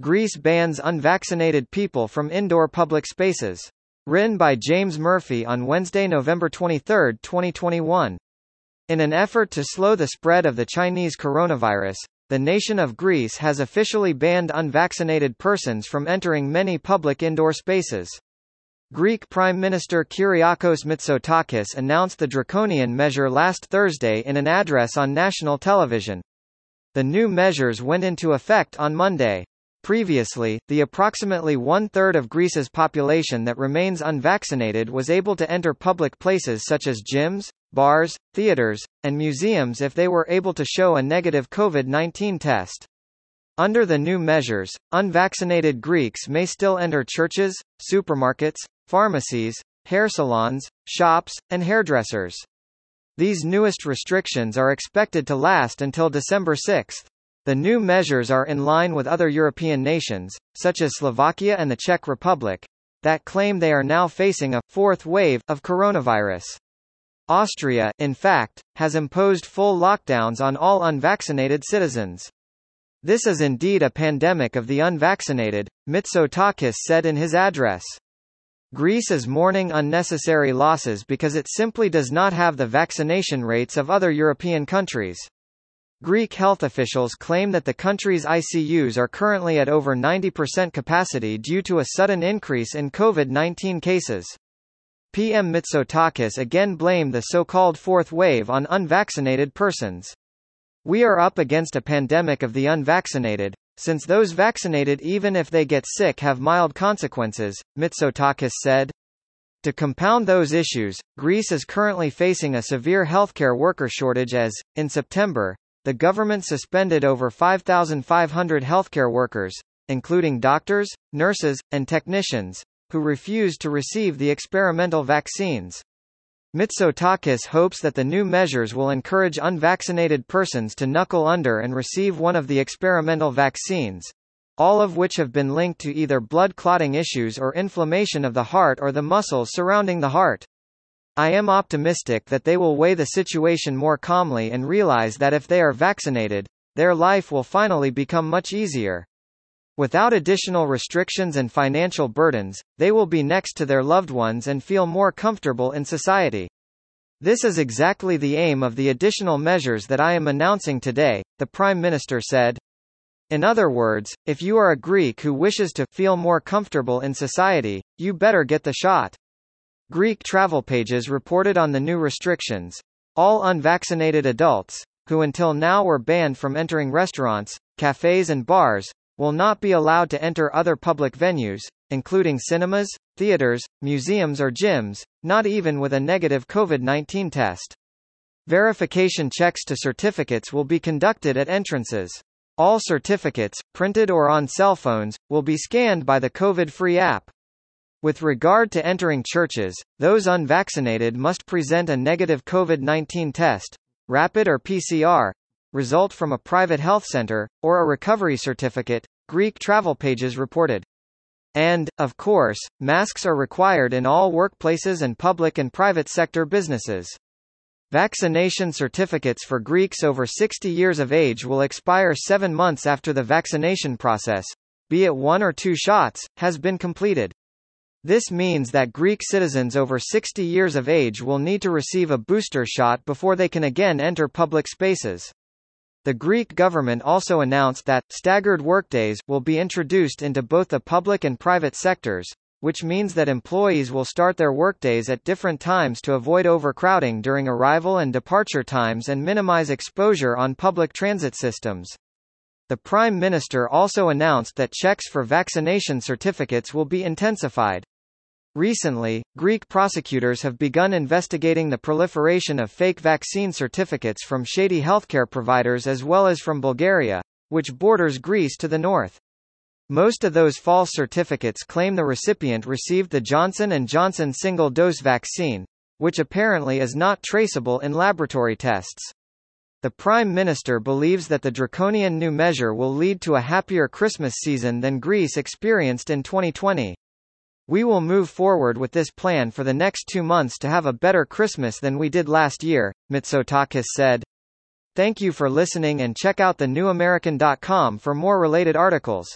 Greece bans unvaccinated people from indoor public spaces. Written by James Murphy on Wednesday, November 23, 2021. In an effort to slow the spread of the Chinese coronavirus, the nation of Greece has officially banned unvaccinated persons from entering many public indoor spaces. Greek Prime Minister Kyriakos Mitsotakis announced the draconian measure last Thursday in an address on national television. The new measures went into effect on Monday. Previously, the approximately one-third of Greece's population that remains unvaccinated was able to enter public places such as gyms, bars, theaters, and museums if they were able to show a negative COVID-19 test. Under the new measures, unvaccinated Greeks may still enter churches, supermarkets, pharmacies, hair salons, shops, and hairdressers. These newest restrictions are expected to last until December 6. The new measures are in line with other European nations, such as Slovakia and the Czech Republic, that claim they are now facing a fourth wave of coronavirus. Austria, in fact, has imposed full lockdowns on all unvaccinated citizens. This is indeed a pandemic of the unvaccinated, Mitsotakis said in his address. Greece is mourning unnecessary losses because it simply does not have the vaccination rates of other European countries. Greek health officials claim that the country's ICUs are currently at over 90% capacity due to a sudden increase in COVID-19 cases. PM Mitsotakis again blamed the so-called fourth wave on unvaccinated persons. We are up against a pandemic of the unvaccinated, since those vaccinated even if they get sick have mild consequences, Mitsotakis said. To compound those issues, Greece is currently facing a severe healthcare worker shortage as, in September, the government suspended over 5,500 healthcare workers, including doctors, nurses, and technicians, who refused to receive the experimental vaccines. Mitsotakis hopes that the new measures will encourage unvaccinated persons to knuckle under and receive one of the experimental vaccines, all of which have been linked to either blood clotting issues or inflammation of the heart or the muscles surrounding the heart. I am optimistic that they will weigh the situation more calmly and realize that if they are vaccinated, their life will finally become much easier. Without additional restrictions and financial burdens, they will be next to their loved ones and feel more comfortable in society. This is exactly the aim of the additional measures that I am announcing today, the Prime Minister said. In other words, if you are a Greek who wishes to feel more comfortable in society, you better get the shot. Greek travel pages reported on the new restrictions. All unvaccinated adults, who until now were banned from entering restaurants, cafes and bars, will not be allowed to enter other public venues, including cinemas, theaters, museums or gyms, not even with a negative COVID-19 test. Verification checks to certificates will be conducted at entrances. All certificates, printed or on cell phones, will be scanned by the COVID-free app. With regard to entering churches, those unvaccinated must present a negative COVID-19 test, rapid or PCR, result from a private health center, or a recovery certificate, Greek travel pages reported. And, of course, masks are required in all workplaces and public and private sector businesses. Vaccination certificates for Greeks over 60 years of age will expire seven months after the vaccination process, be it one or two shots, has been completed. This means that Greek citizens over 60 years of age will need to receive a booster shot before they can again enter public spaces. The Greek government also announced that staggered workdays will be introduced into both the public and private sectors, which means that employees will start their workdays at different times to avoid overcrowding during arrival and departure times and minimize exposure on public transit systems. The Prime Minister also announced that checks for vaccination certificates will be intensified. Recently, Greek prosecutors have begun investigating the proliferation of fake vaccine certificates from shady healthcare providers as well as from Bulgaria, which borders Greece to the north. Most of those false certificates claim the recipient received the Johnson & Johnson single-dose vaccine, which apparently is not traceable in laboratory tests. The Prime Minister believes that the draconian new measure will lead to a happier Christmas season than Greece experienced in 2020. We will move forward with this plan for the next two months to have a better Christmas than we did last year, Mitsotakis said. Thank you for listening and check out thenewamerican.com for more related articles.